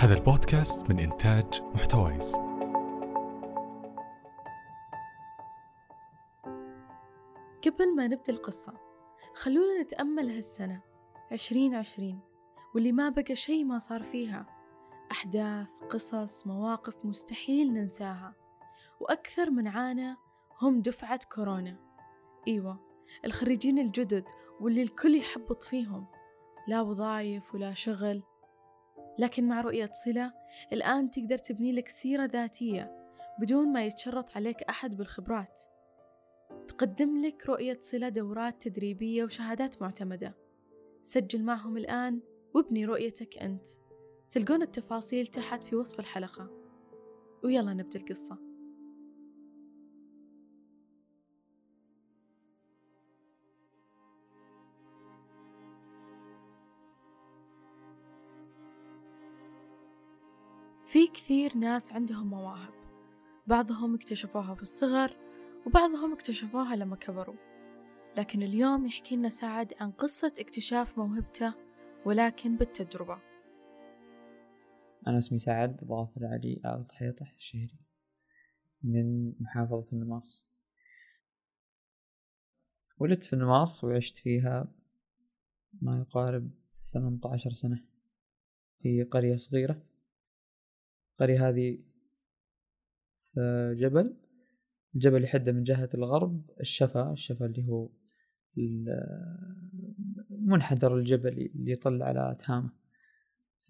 هذا البودكاست من إنتاج محتويس. قبل ما نبدأ القصة خلونا نتأمل هالسنة عشرين عشرين واللي ما بقى شي ما صار فيها. أحداث قصص مواقف مستحيل ننساها. وأكثر من عانى هم دفعة كورونا. إيوة الخريجين الجدد واللي الكل يحبط فيهم. لا وظايف ولا شغل لكن مع رؤية صلة الآن تقدر تبني لك سيرة ذاتية بدون ما يتشرط عليك أحد بالخبرات. تقدم لك رؤية صلة دورات تدريبية وشهادات معتمدة. سجل معهم الآن وابني رؤيتك أنت. تلقون التفاصيل تحت في وصف الحلقة. ويلا نبدأ القصة. في كثير ناس عندهم مواهب. بعضهم اكتشفوها في الصغر وبعضهم اكتشفوها لما كبروا. لكن اليوم يحكي لنا سعد عن قصة اكتشاف موهبته ولكن بالتجربة. أنا اسمي سعد ظافر علي آل طحيطح الشهري من محافظة النماص. ولدت في النماص وعشت فيها ما يقارب ثمانية عشر سنة في قرية صغيرة. القرية هذه في جبل. الجبل يحد من جهة الغرب الشفا الشفا اللي هو منحدر الجبلي اللي يطل على تهامة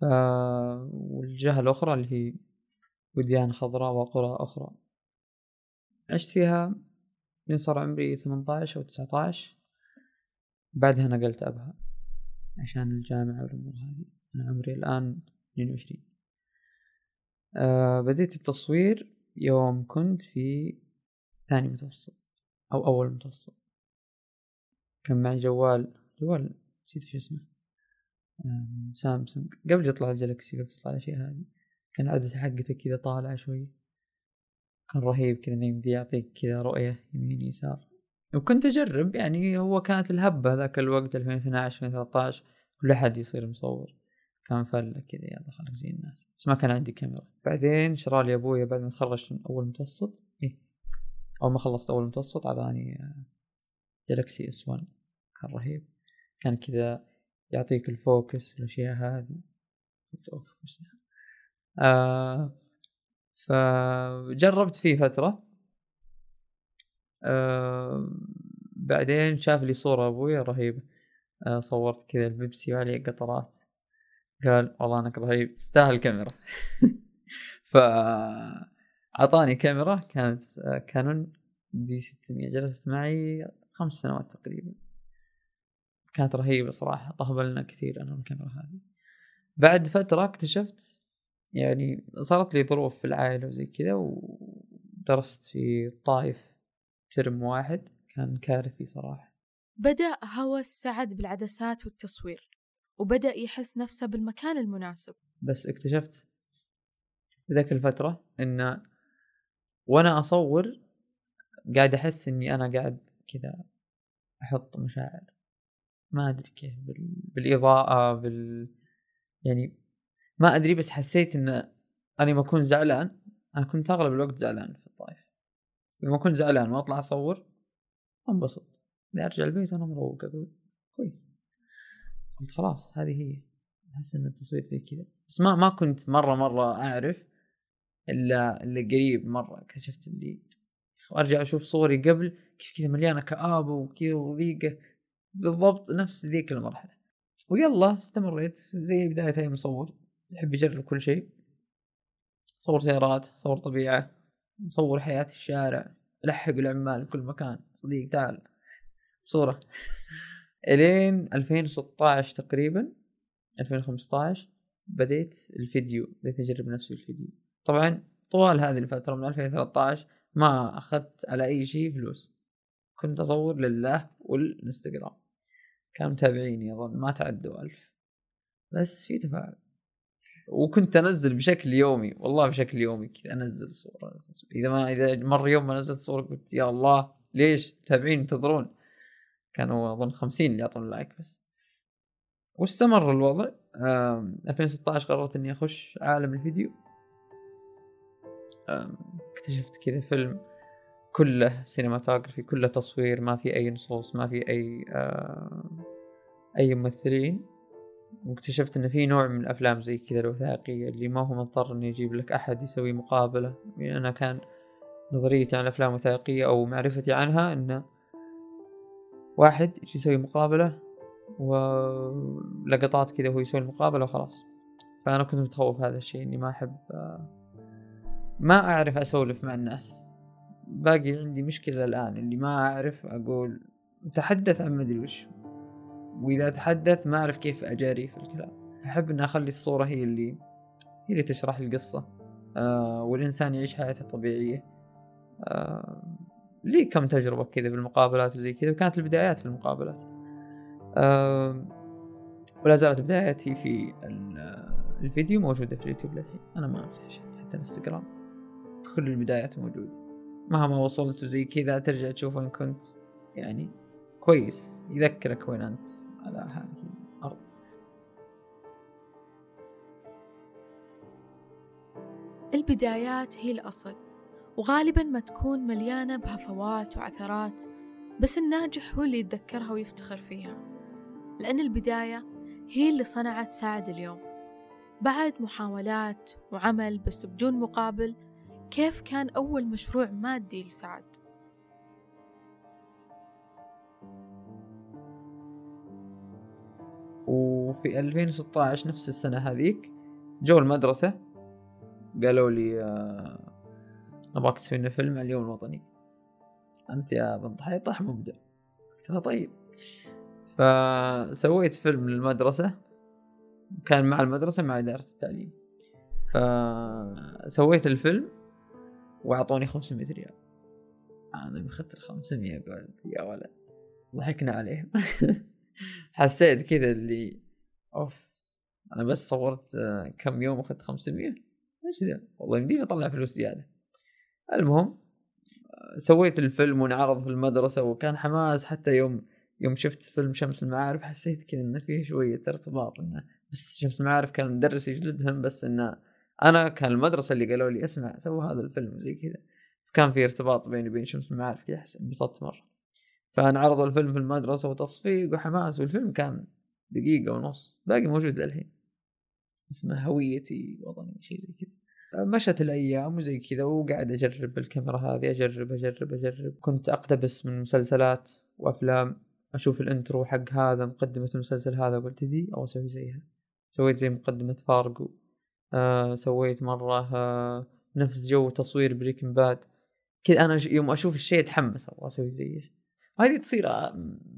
ف... والجهة الأخرى اللي هي وديان خضراء وقرى أخرى. عشت فيها من صار عمري ثمانية أو تسعة بعدها نقلت أبها عشان الجامعة والأمور هذه. أنا عمري الآن اثنين وعشرين. آه بديت التصوير يوم كنت في ثاني متوسط أو أول متوسط. كان معي جوال جوال نسيت شو اسمه. سامسونج. قبل يطلع الجالكسي قبل تطلع الأشياء هذه. كان العدسة حقته كذا طالعة شوي. كان رهيب كذا إنه يمدي يعطيك كذا رؤية يمين يسار. وكنت أجرب يعني هو كانت الهبة ذاك الوقت 2012 2013 كل أحد يصير مصور. كان فلة كذا يلا خليك زي الناس. بس ما كان عندي كاميرا. بعدين شرى لي ابويا بعد ما تخرجت من أول متوسط. إيه. أول ما خلصت أول متوسط اعطاني Galaxy S 1 كان رهيب. كان كذا يعطيك ال focus الاشياء هذه. آه فجربت فيه فترة. آه بعدين شاف لي صورة ابويا رهيبة. آه صورت كذا البيبسي وعليه قطرات. قال والله انك رهيب تستاهل كاميرا. ف أعطاني كاميرا كانت كانون دي 600 جلست معي خمس سنوات تقريبا. كانت رهيبة صراحة طهبلنا كثير أنا والكاميرا هذه. بعد فترة اكتشفت يعني صارت لي ظروف في العائلة وزي كذا ودرست في الطائف ترم واحد كان كارثي صراحة. بدأ هوس سعد بالعدسات والتصوير. وبدأ يحس نفسه بالمكان المناسب. بس اكتشفت ذاك الفترة إن وأنا أصور قاعد أحس إني أنا قاعد كذا أحط مشاعر. ما أدري كيف بال... بالإضاءة بال يعني ما أدري بس حسيت إن أنا ما أكون زعلان أنا كنت أغلب الوقت زعلان في الطائف لما كنت زعلان وأطلع أصور أنبسط. أرجع البيت وأنا مروق أقول كويس. قلت خلاص هذه هي. أحس إن التصوير زي كذا. بس ما ما كنت مرة مرة أعرف إلا إلا قريب مرة اكتشفت اللي أرجع أشوف صوري قبل كيف كذا مليانة كآبه وكذا وضيقة. بالضبط نفس ذيك المرحلة. ويلا استمريت زي بداية أي مصور. يحب يجرب كل شيء. صور سيارات صور طبيعة صور حياة الشارع. لحق العمال في كل مكان. صديق تعال. صورة. إلين 2016 تقريبا 2015 بديت الفيديو بديت أجرب نفسي الفيديو. طبعا طوال هذه الفترة من 2013 ما أخذت على أي شيء فلوس. كنت أصور لله والإنستغرام. كان متابعيني أظن ما تعدوا ألف. بس في تفاعل. وكنت أنزل بشكل يومي والله بشكل يومي كذا أنزل صورة إذا ما إذا مر يوم ما نزلت صورة قلت يا الله ليش؟ متابعين ينتظرون كانوا أظن خمسين اللي يعطون لايك بس. واستمر الوضع. آم، 2016 قررت إني أخش عالم الفيديو. اكتشفت كذا فيلم كله سينماتوجرافي كله تصوير ما في أي نصوص ما في أي أي ممثلين. واكتشفت إن في نوع من الأفلام زي كذا الوثائقية اللي ما هو مضطر انه يجيب لك أحد يسوي مقابلة. يعني أنا كان نظريتي عن الأفلام الوثائقية أو معرفتي عنها إنه واحد يجي يسوي مقابلة ولقطات كذا وهو يسوي المقابلة وخلاص. فأنا كنت متخوف هذا الشيء إني ما أحب ما أعرف أسولف مع الناس. باقي عندي مشكلة الآن اللي ما أعرف أقول تحدث عن مدري وش. وإذا تحدث ما أعرف كيف أجاري في الكلام. أحب ان أخلي الصورة هي اللي هي اللي تشرح القصة. آه والإنسان يعيش حياته الطبيعيه آه لي كم تجربة كذا بالمقابلات وزي كذا وكانت البدايات في المقابلات. آه ولا زالت بداياتي في ال- الفيديو موجودة في اليوتيوب للحين. أنا ما أمسح شيء حتى الإنستغرام. كل البدايات موجودة. مهما وصلت وزي كذا ترجع تشوف وين كنت. يعني كويس يذكرك وين أنت على هذه الأرض. البدايات هي الأصل. وغالبا ما تكون مليانة بهفوات وعثرات بس الناجح هو اللي يتذكرها ويفتخر فيها لأن البداية هي اللي صنعت سعد اليوم. بعد محاولات وعمل بس بدون مقابل كيف كان أول مشروع مادي لسعد؟ وفي 2016 نفس السنة هذيك جو المدرسة قالوا لي آه، نبغاك تسوي لنا فيلم عن اليوم الوطني. أنت يا بنت حيطح مبدع. قلت لها طيب. فسويت فيلم للمدرسة. كان مع المدرسة مع إدارة التعليم. فسويت الفيلم وأعطوني 500 ريال. أنا أخذت ال 500 قلت يا ولد. ضحكنا عليهم. حسيت كذا اللي أوف. أنا بس صورت كم يوم أخذت 500 إيش ذا والله يمديني أطلع فلوس زيادة. المهم سويت الفيلم وانعرض في المدرسة وكان حماس حتى يوم يوم شفت فيلم شمس المعارف حسيت كذا إنه فيه شوية ارتباط إنه بس شمس المعارف كان المدرس يجلدهم بس إنه أنا كان المدرسة اللي قالوا لي اسمع سووا هذا الفيلم زي كذا. فكان في ارتباط بيني وبين شمس المعارف كذا انبسطت مرة. فانعرض الفيلم في المدرسة وتصفيق وحماس والفيلم كان دقيقة ونص باقي موجود للحين. اسمه هويتي وطني شيء زي كذا. مشت الأيام وزي كذا وقاعد أجرب بالكاميرا هذه أجرب أجرب أجرب. كنت أقتبس من مسلسلات وأفلام أشوف ال intro حق هذا مقدمة المسلسل هذا قلت دي أو أسوي زيها. سويت زي مقدمة فارجو. آه سويت مرة آه نفس جو تصوير Breaking Bad. كذا أنا ش- يوم أشوف الشيء أتحمس أبغى أسوي زيه. وهذه تصير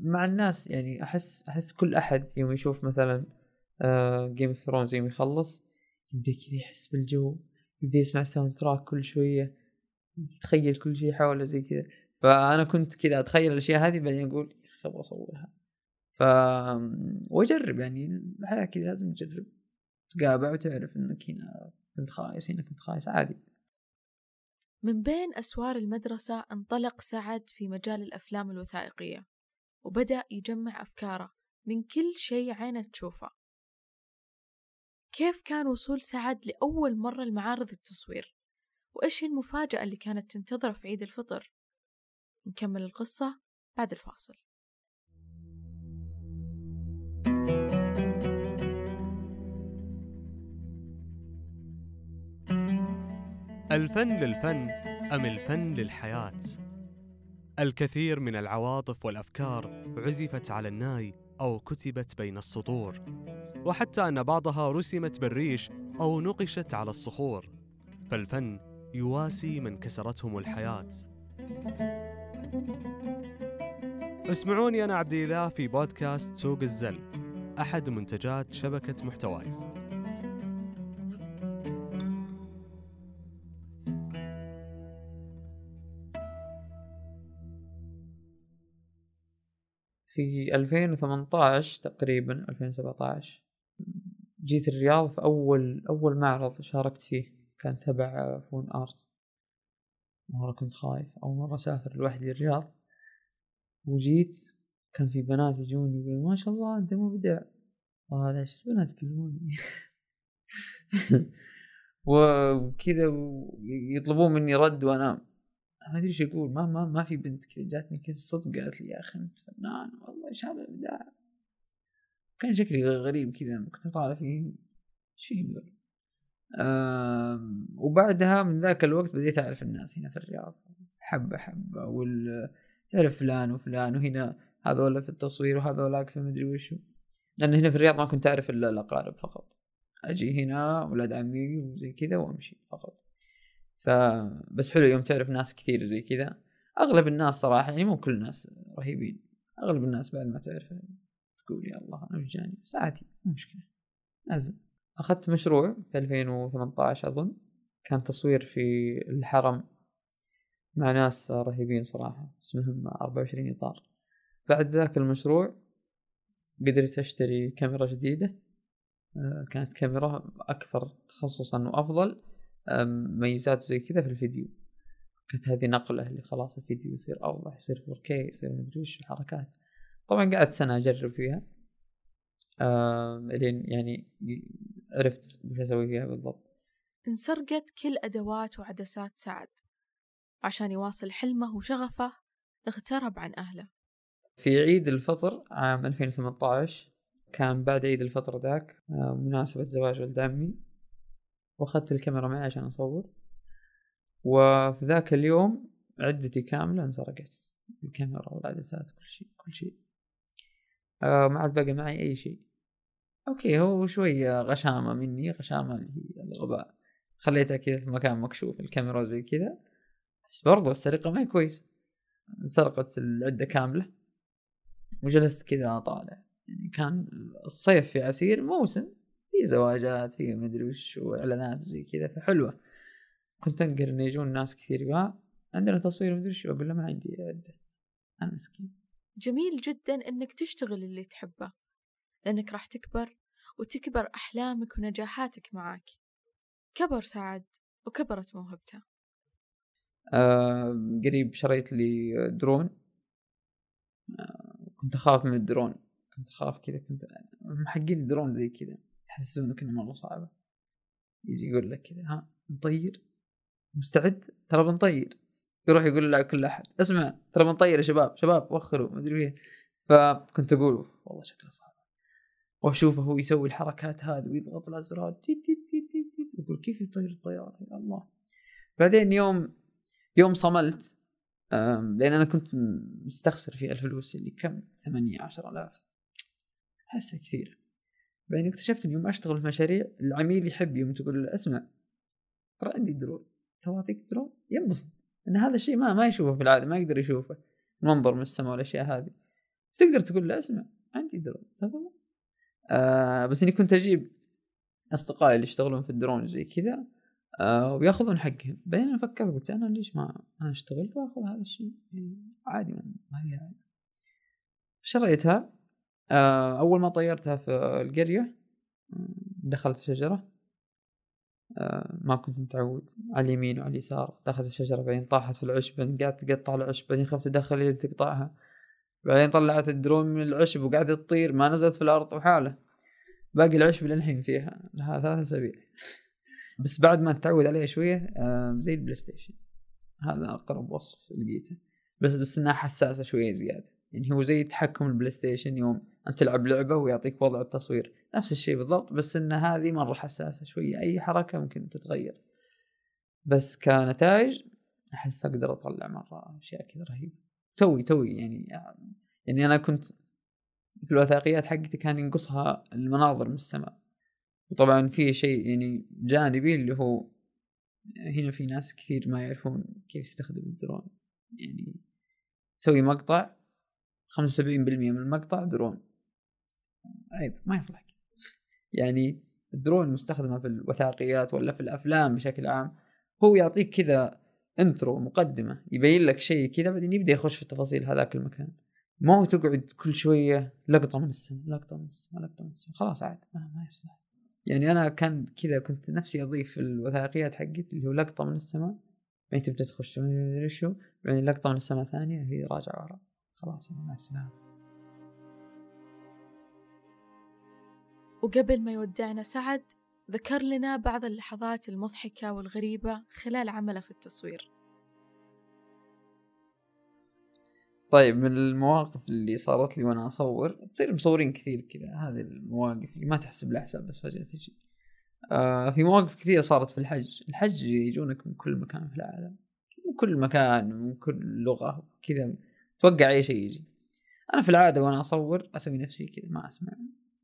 مع الناس يعني أحس أحس كل أحد يوم يشوف مثلا Game of Thrones يوم يخلص يبدأ كذا يحس بالجو. يبدا يسمع ال soundtrack كل شوية يتخيل كل شيء حوله زي كذا. فأنا كنت كذا أتخيل الأشياء هذه بعدين أقول أبغى أصورها. ف وأجرب يعني الحياة كذا لازم تجرب. تقابع وتعرف إنك هنا كنت خايس هنا كنت خايس عادي. من بين أسوار المدرسة انطلق سعد في مجال الأفلام الوثائقية وبدأ يجمع أفكاره من كل شيء عينه تشوفه. كيف كان وصول سعد لأول مرة لمعارض التصوير؟ وإيش هي المفاجأة اللي كانت تنتظره في عيد الفطر؟ نكمل القصة بعد الفاصل الفن للفن أم الفن للحياة؟ الكثير من العواطف والأفكار عزفت على الناي أو كتبت بين السطور وحتى أن بعضها رسمت بالريش أو نقشت على الصخور فالفن يواسي من كسرتهم الحياة. اسمعوني أنا عبد الإله في بودكاست سوق الزل أحد منتجات شبكة محتوايز. في 2018 تقريبا 2017 جيت الرياض في أول أول معرض شاركت فيه كان تبع فون آرت. مرة كنت خايف أول مرة أسافر لوحدي الرياض. وجيت كان في بنات يجوني يقولون ما شاء الله أنت مبدع والله ليش البنات يكلموني وكذا يطلبون مني رد وأنا ما أدري إيش يقول ما ما ما في بنت كذا جاتني كذا صدق قالت لي يا أخي أنت فنان والله إيش هذا الابداع كان شكلي غريب كذا كنت طالع فيه شيء ذول وبعدها من ذاك الوقت بديت أعرف الناس هنا في الرياض. حبة حبة وال تعرف فلان وفلان وهنا هذولا في التصوير وهذولاك في مدري وشو لأن هنا في الرياض ما كنت أعرف إلا الأقارب فقط. أجي هنا ولاد عمي وزي كذا وأمشي فقط. فبس حلو يوم تعرف ناس كثير زي كذا. أغلب الناس صراحة يعني مو كل الناس رهيبين. أغلب الناس بعد ما تعرف تقول يا الله أنا وش جاني؟ بس عادي مو مشكلة. لازم أخذت مشروع في 2018 أظن. كان تصوير في الحرم مع ناس رهيبين صراحة اسمهم 24 إطار. بعد ذاك المشروع قدرت أشتري كاميرا جديدة. آه، كانت كاميرا أكثر تخصصا وأفضل. ميزات زي كذا في الفيديو. كانت هذه نقلة اللي خلاص الفيديو يصير أوضح يصير 4K يصير مدري وش الحركات. طبعا قعدت سنة أجرب فيها. لين يعني عرفت وش أسوي فيها بالضبط. انسرقت كل أدوات وعدسات سعد عشان يواصل حلمه وشغفه اغترب عن أهله. في عيد الفطر عام 2018 كان بعد عيد الفطر ذاك آه، مناسبة زواج ولد عمي. واخذت الكاميرا معي عشان اصور. وفي ذاك اليوم عدتي كاملة انسرقت الكاميرا والعدسات كل شيء كل شيء. آه ما عاد بقى معي أي شيء. أوكي هو شوية غشامة مني غشامة اللي هي الغباء. خليتها كذا في مكان مكشوف الكاميرا زي كذا. بس برضو السرقة ما هي كويس. انسرقت العدة كاملة. وجلست كذا طالع. يعني كان الصيف في عسير موسم. في زواجات في مدري وش وإعلانات وزي كذا فحلوة. كنت انقر انه يجون ناس كثير يقول عندنا تصوير مدري وش أقول له ما عندي عدة. أنا مسكين. جميل جدا إنك تشتغل اللي تحبه لأنك راح تكبر وتكبر أحلامك ونجاحاتك معاك. كبر سعد وكبرت موهبته. آه قريب شريت لي درون. آه كنت أخاف من الدرون. كنت أخاف كذا كنت محقين الدرون زي كذا. يحسسونك إنه مرة صعبة. يجي يقول لك كذا ها نطير؟ مستعد؟ ترى بنطير. يروح يقول لكل أحد. اسمع ترى بنطير يا شباب شباب وخروا. ما أدري فيه فكنت أقول والله شكله صعب. وأشوفه هو يسوي الحركات هذه ويضغط الأزرار. يقول كيف يطير الطياره يا الله؟ بعدين يوم يوم صملت لأن أنا كنت مستخسر في الفلوس اللي كم؟ ثمانية عشر آلاف. أحسها كثير بعدين اكتشفت اني يوم أشتغل في مشاريع العميل يحب يوم تقول له اسمع ترى عندي درون ترى اعطيك درون ينبسط إن هذا الشيء ما ما يشوفه في العادة ما يقدر يشوفه المنظر من السماء والاشياء هذه. تقدر تقول له اسمع عندي درون تفضل آه بس إني كنت أجيب أصدقائي اللي يشتغلون في الدرون زي كذا آه ويأخذون حقهم. بعدين أنا فكرت قلت أنا ليش ما أنا أشتغل؟ وأخذ هذا الشيء يعني عادي ما هي شريتها. أول ما طيرتها في القرية دخلت شجره آه ما كنت متعود. على اليمين وعلى اليسار. دخلت الشجرة بعدين طاحت في العشب بعدين قعدت تقطع العشب بعدين خفت ادخل يدي تقطعها. بعدين طلعت الدرون من العشب وقعدت تطير. ما نزلت في الأرض وحالة. باقي العشب للحين فيها. لها ثلاث أسابيع. بس بعد ما تتعود عليه شوية زي ال PlayStation. هذا أقرب وصف لقيته. بس بس إنها حساسة شوية زيادة. يعني هو زي تحكم ال PlayStation يوم أنت تلعب لعبة ويعطيك وضع التصوير. نفس الشيء بالضبط بس إن هذه مره حساسه شوية أي حركة ممكن تتغير. بس كنتائج أحس أقدر أطلع مرة أشياء كذا رهيبة. توي توي يعني يعني أنا كنت في الوثائقيات حقتي كان ينقصها المناظر من السماء. وطبعا في شيء يعني جانبي اللي هو هنا في ناس كثير ما يعرفون كيف يستخدم الدرون. يعني تسوي مقطع خمسة وسبعين بالمية من المقطع درون. عيب ما يصلح. يعني الدرون المستخدمة في الوثائقيات ولا في الأفلام بشكل عام هو يعطيك كذا انترو مقدمة يبين لك شيء كذا بعدين يبدأ يخش في التفاصيل هذاك المكان. ما هو تقعد كل شوية لقطة من السماء لقطة من السماء لقطة من السماء خلاص عاد ما, ما يصلح. يعني أنا كان كذا كنت نفسي أضيف الوثائقيات حقتي اللي هو لقطة من السماء بعدين تبدأ تخش شو بعدين لقطة من السماء ثانية هي راجعة ورا. خلاص مع السلامة. وقبل ما يودعنا سعد ذكر لنا بعض اللحظات المضحكة والغريبة خلال عمله في التصوير. طيب من المواقف اللي صارت لي وأنا أصور تصير مصورين كثير كذا هذه المواقف اللي ما تحسب لها حساب بس فجأة تجي. آه في مواقف كثيرة صارت في الحج. الحج يجونك من كل مكان في العالم من كل مكان من كل لغة كذا توقع أي شيء يجي. أنا في العادة وأنا أصور أسوي نفسي كذا ما أسمع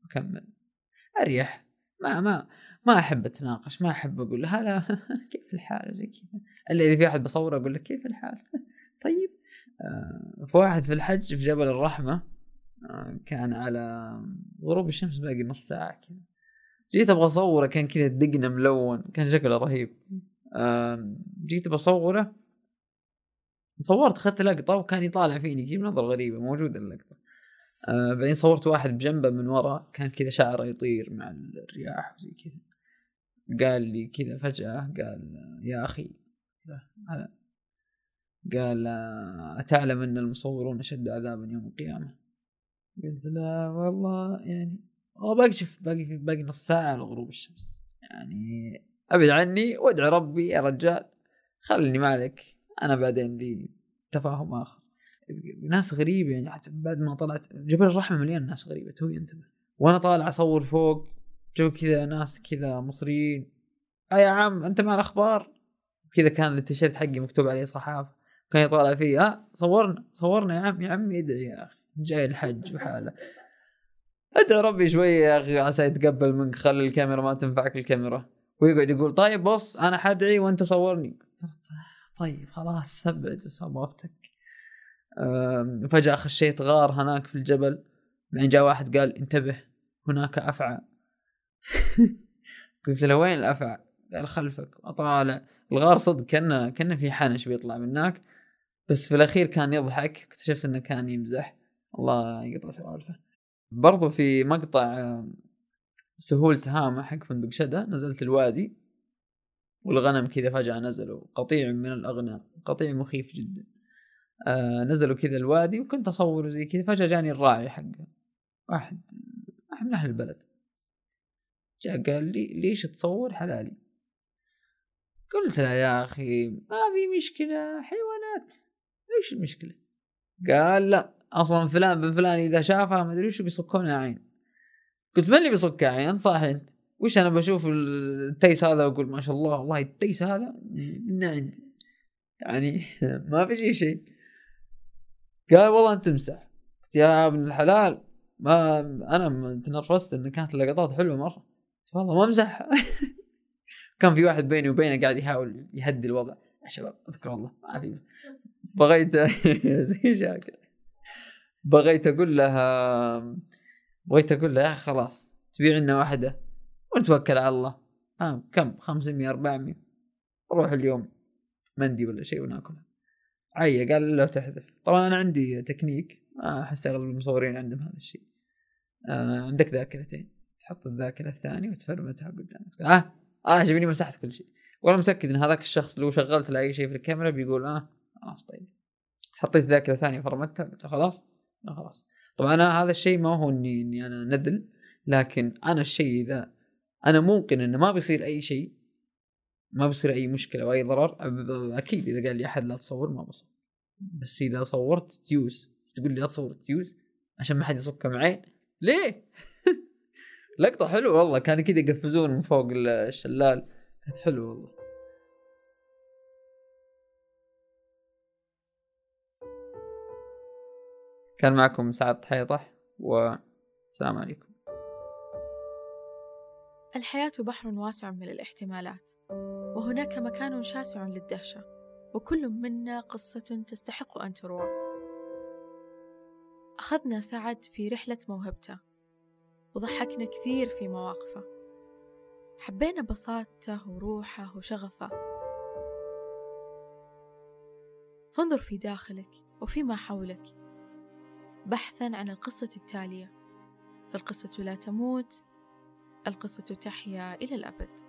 أكمل. أريح. ما ما ما أحب أتناقش ما أحب أقول هلا كيف الحال؟ زي كذا. إلا إذا في أحد بصور أقول لك كيف الحال؟ طيب. آه في واحد في الحج في جبل الرحمة آه كان على غروب الشمس باقي نص ساعة كذا. جيت أبغى أصوره كان كذا دقنا ملون كان شكله رهيب. جيت بصوره صورت أخذت لقطة وكان يطالع فيني كذا بنظره غريبة موجودة اللقطة. آه بعدين صورت واحد بجنبه من ورا كان كذا شعره يطير مع الرياح وزي كذا. قال لي كذا فجأة قال يا أخي. قال أتعلم أن المصورون أشد عذابا يوم القيامة. قلت لا والله يعني باقي شوف باقي باقي نص ساعة لغروب الشمس. يعني أبعد عني وأدعي ربي يا رجال خلني ما عليك. أنا بعدين لي تفاهم آخر. ناس غريبة يعني حتى بعد ما طلعت جبل الرحمة مليان ناس غريبة توي انتبه وأنا طالع أصور فوق جو كذا ناس كذا مصريين. يا عم أنت مع الأخبار؟ كذا كان التيشيرت حقي مكتوب عليه صحافة. كان يطالع فيه ها آه صورنا صورنا يا عم يا عم ادعي يا أخي. جاي الحج بحاله أدعي ربي شوية يا أخي عسى يتقبل منك خلي الكاميرا ما تنفعك الكاميرا. ويقعد يقول طيب بص أنا حدعي وأنت صورني. طيب خلاص ابعد وصوفتك فجأة خشيت غار هناك في الجبل. بعدين جاء واحد قال انتبه هناك أفعى. قلت له وين الأفعى؟ قال خلفك. أطالع. الغار صدق كأنه كأنه في حنش بيطلع منك بس في الأخير كان يضحك. اكتشفت إنه كان يمزح. الله يقطع سوالفه. برضو في مقطع سهول تهامة حق فندق شدا نزلت الوادي. والغنم كذا فجأة نزلوا. قطيع من الأغنام. قطيع مخيف جدا. آه نزلوا كذا الوادي وكنت أصور زي كذا. فجأة جاني الراعي حقه. واحد من أهل البلد. جاء قال لي ليش تصور حلالي؟ قلت له يا أخي ما في مشكلة. حيوانات. إيش المشكلة؟ قال لا أصلا فلان بن فلان إذا شافها ما أدري شو بيصكونها عين. قلت من اللي بيصك عين؟ صح أنت. وش أنا بشوف التيس هذا وأقول ما شاء الله والله التيس هذا من عندي. يعني ما في شيء شيء قال والله أنت تمسح. قلت يا ابن الحلال ما أنا تنرفزت إن كانت اللقطات حلوة مرة. والله ما امزح كان في واحد بيني وبينه قاعد يحاول يهدي الوضع. يا شباب أذكر الله ما في. بغيت زي شاكر. بغيت أقول لها بغيت أقول لها أخي خلاص. تبيع لنا واحدة. ونتوكل على الله. آه كم؟ 500 400 روح اليوم مندي ولا شيء وناكلها عيا قال لو تحذف. طبعا أنا عندي تكنيك ما أحس أغلب المصورين عندهم هذا الشيء. آه عندك ذاكرتين. تحط الذاكرة الثانية وتفرمتها قدامك آه آه شوفني مسحت كل شيء. وأنا متأكد إن هذاك الشخص لو شغلت له اي شيء في الكاميرا بيقول آه خلاص طيب. حطيت ذاكرة ثانية فرمتها قلت خلاص لا خلاص. طبعا أنا هذا الشيء ما هو إني إني أنا نذل لكن أنا الشيء إذا أنا ممكن إنه ما بيصير أي شيء ما بيصير أي مشكلة وأي ضرر أكيد إذا قال لي أحد لا تصور ما بصور بس إذا صورت تيوس تقول لي لا تصور تيوس عشان ما حد يصكهم عين ليه؟ لقطة حلوة والله كانوا كذا يقفزون من فوق الشلال. كانت حلوة والله. كان معكم سعد حيطح والسلام عليكم. الحياة بحر واسع من الاحتمالات وهناك مكان شاسع للدهشة وكل منا قصة تستحق أن تروى. أخذنا سعد في رحلة موهبته وضحكنا كثير في مواقفه. حبينا بساطته وروحه وشغفه. فانظر في داخلك وفيما حولك بحثا عن القصة التالية. فالقصة لا تموت القصة تحيا إلى الأبد.